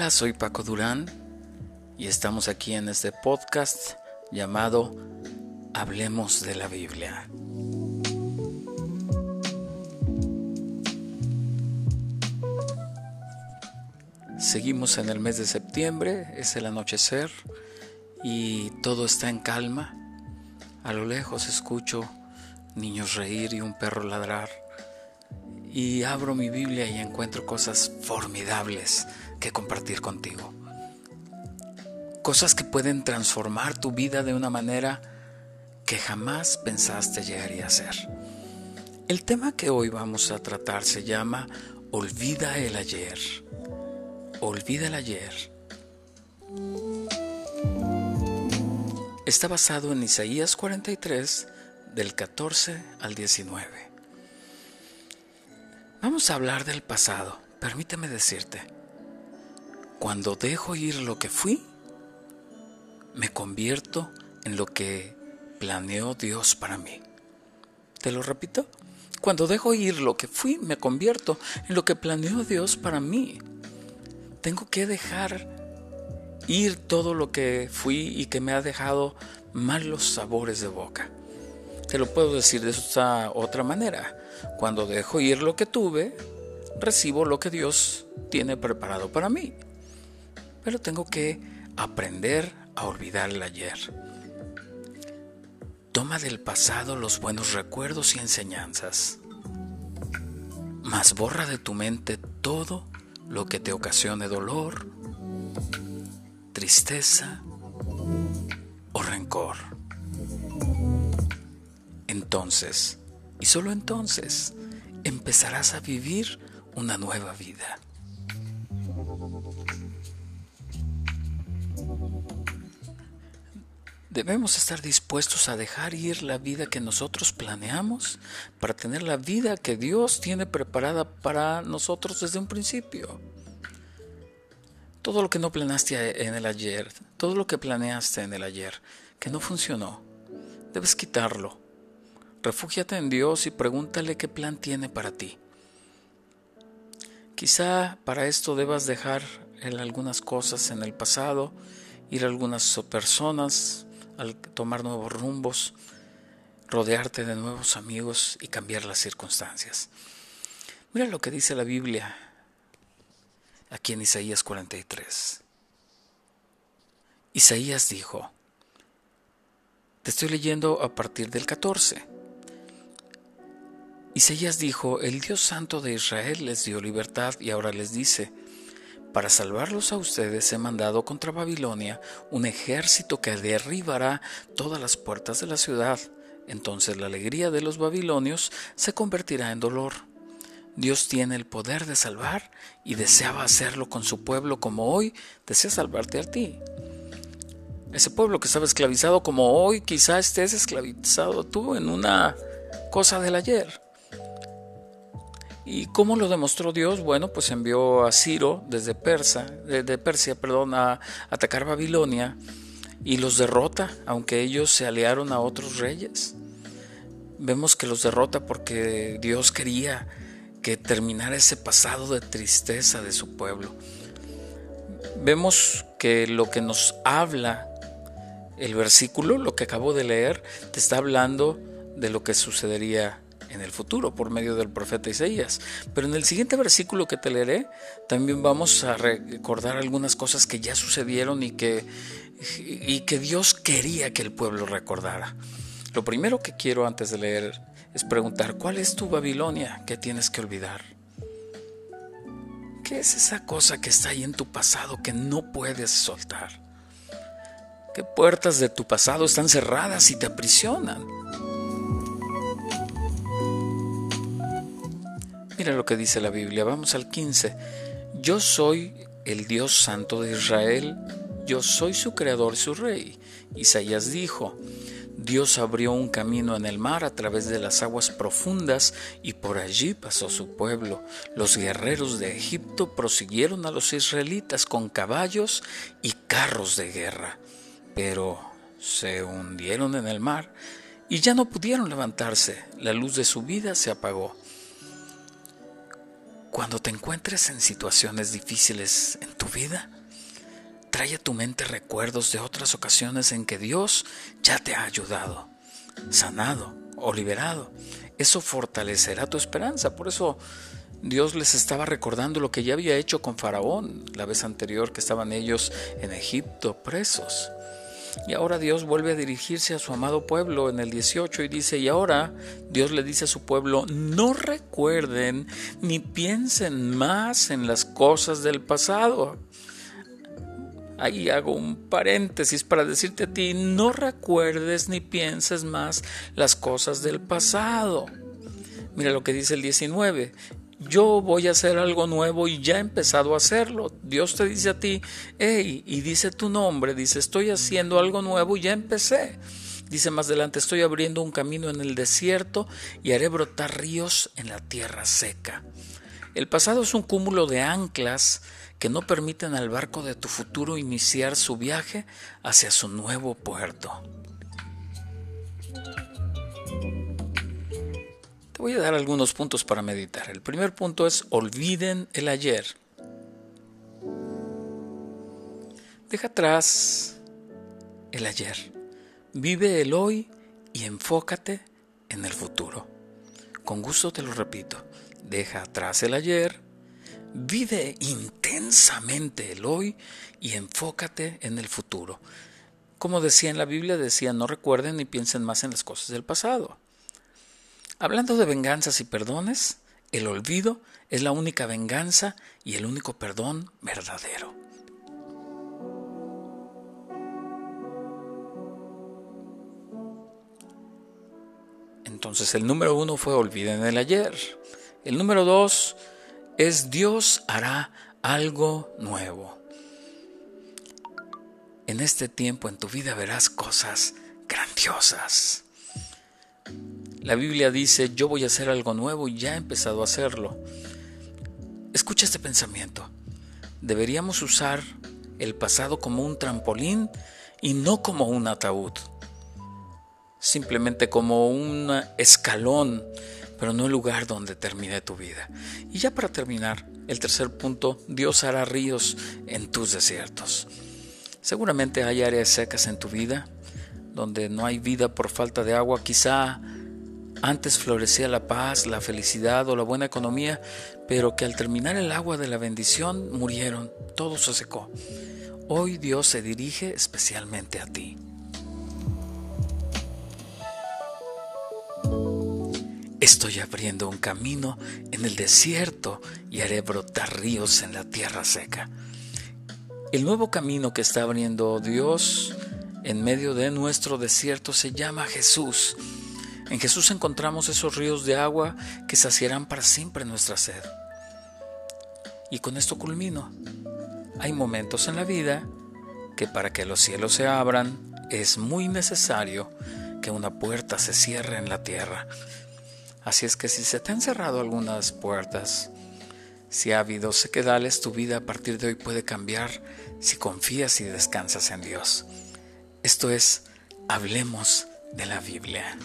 Hola, soy Paco Durán y estamos aquí en este podcast llamado Hablemos de la Biblia. Seguimos en el mes de septiembre, es el anochecer y todo está en calma. A lo lejos escucho niños reír y un perro ladrar. Y abro mi Biblia y encuentro cosas formidables que compartir contigo. Cosas que pueden transformar tu vida de una manera que jamás pensaste llegar a ser. El tema que hoy vamos a tratar se llama Olvida el ayer. Olvida el ayer. Está basado en Isaías 43 del 14 al 19. Vamos a hablar del pasado. Permíteme decirte, cuando dejo ir lo que fui, me convierto en lo que planeó Dios para mí. Te lo repito, cuando dejo ir lo que fui, me convierto en lo que planeó Dios para mí. Tengo que dejar ir todo lo que fui y que me ha dejado malos sabores de boca. Te lo puedo decir de esta otra manera. Cuando dejo ir lo que tuve, recibo lo que Dios tiene preparado para mí. Pero tengo que aprender a olvidar el ayer. Toma del pasado los buenos recuerdos y enseñanzas, mas borra de tu mente todo lo que te ocasione dolor, tristeza o rencor entonces, y solo entonces, empezarás a vivir una nueva vida. Debemos estar dispuestos a dejar ir la vida que nosotros planeamos para tener la vida que Dios tiene preparada para nosotros desde un principio. Todo lo que no planeaste en el ayer, todo lo que planeaste en el ayer, que no funcionó, debes quitarlo Refúgiate en Dios y pregúntale qué plan tiene para ti. Quizá para esto debas dejar algunas cosas en el pasado, ir a algunas personas, al tomar nuevos rumbos, rodearte de nuevos amigos y cambiar las circunstancias. Mira lo que dice la Biblia aquí en Isaías 43. Isaías dijo, te estoy leyendo a partir del 14. Isaías dijo, el Dios Santo de Israel les dio libertad y ahora les dice, para salvarlos a ustedes he mandado contra Babilonia un ejército que derribará todas las puertas de la ciudad. Entonces la alegría de los babilonios se convertirá en dolor. Dios tiene el poder de salvar y deseaba hacerlo con su pueblo como hoy desea salvarte a ti. Ese pueblo que estaba esclavizado como hoy quizá estés esclavizado tú en una cosa del ayer. ¿Y cómo lo demostró Dios? Bueno, pues envió a Ciro desde Persa, Persia, perdón, a atacar Babilonia y los derrota, aunque ellos se aliaron a otros reyes. Vemos que los derrota porque Dios quería que terminara ese pasado de tristeza de su pueblo. Vemos que lo que nos habla el versículo, lo que acabo de leer, te está hablando de lo que sucedería en el futuro por medio del profeta Isaías. Pero en el siguiente versículo que te leeré, también vamos a recordar algunas cosas que ya sucedieron y que, y que Dios quería que el pueblo recordara. Lo primero que quiero antes de leer es preguntar, ¿cuál es tu Babilonia que tienes que olvidar? ¿Qué es esa cosa que está ahí en tu pasado que no puedes soltar? ¿Qué puertas de tu pasado están cerradas y te aprisionan? Mira lo que dice la Biblia, vamos al 15. Yo soy el Dios Santo de Israel, yo soy su creador y su rey. Isaías dijo, Dios abrió un camino en el mar a través de las aguas profundas y por allí pasó su pueblo. Los guerreros de Egipto prosiguieron a los israelitas con caballos y carros de guerra, pero se hundieron en el mar y ya no pudieron levantarse. La luz de su vida se apagó. Cuando te encuentres en situaciones difíciles en tu vida, trae a tu mente recuerdos de otras ocasiones en que Dios ya te ha ayudado, sanado o liberado. Eso fortalecerá tu esperanza. Por eso Dios les estaba recordando lo que ya había hecho con Faraón la vez anterior que estaban ellos en Egipto presos. Y ahora Dios vuelve a dirigirse a su amado pueblo en el 18 y dice, y ahora Dios le dice a su pueblo, no recuerden ni piensen más en las cosas del pasado. Ahí hago un paréntesis para decirte a ti, no recuerdes ni pienses más las cosas del pasado. Mira lo que dice el 19 yo voy a hacer algo nuevo y ya he empezado a hacerlo. Dios te dice a ti, hey, y dice tu nombre, dice, estoy haciendo algo nuevo y ya empecé. Dice más adelante, estoy abriendo un camino en el desierto y haré brotar ríos en la tierra seca. El pasado es un cúmulo de anclas que no permiten al barco de tu futuro iniciar su viaje hacia su nuevo puerto. Voy a dar algunos puntos para meditar. El primer punto es olviden el ayer. Deja atrás el ayer. Vive el hoy y enfócate en el futuro. Con gusto te lo repito. Deja atrás el ayer. Vive intensamente el hoy y enfócate en el futuro. Como decía en la Biblia, decía, no recuerden ni piensen más en las cosas del pasado. Hablando de venganzas y perdones, el olvido es la única venganza y el único perdón verdadero. Entonces el número uno fue olviden el ayer. El número dos es Dios hará algo nuevo. En este tiempo en tu vida verás cosas grandiosas. La Biblia dice, yo voy a hacer algo nuevo y ya he empezado a hacerlo. Escucha este pensamiento. Deberíamos usar el pasado como un trampolín y no como un ataúd. Simplemente como un escalón, pero no el lugar donde termine tu vida. Y ya para terminar, el tercer punto, Dios hará ríos en tus desiertos. Seguramente hay áreas secas en tu vida, donde no hay vida por falta de agua, quizá antes florecía la paz, la felicidad o la buena economía, pero que al terminar el agua de la bendición murieron, todo se secó. Hoy Dios se dirige especialmente a ti. Estoy abriendo un camino en el desierto y haré brotar ríos en la tierra seca. El nuevo camino que está abriendo Dios en medio de nuestro desierto se llama Jesús en Jesús encontramos esos ríos de agua que saciarán para siempre nuestra sed. Y con esto culmino. Hay momentos en la vida que para que los cielos se abran es muy necesario que una puerta se cierre en la tierra. Así es que si se te han cerrado algunas puertas, si ha habido sequedales, tu vida a partir de hoy puede cambiar si confías y descansas en Dios. Esto es, hablemos de la Biblia.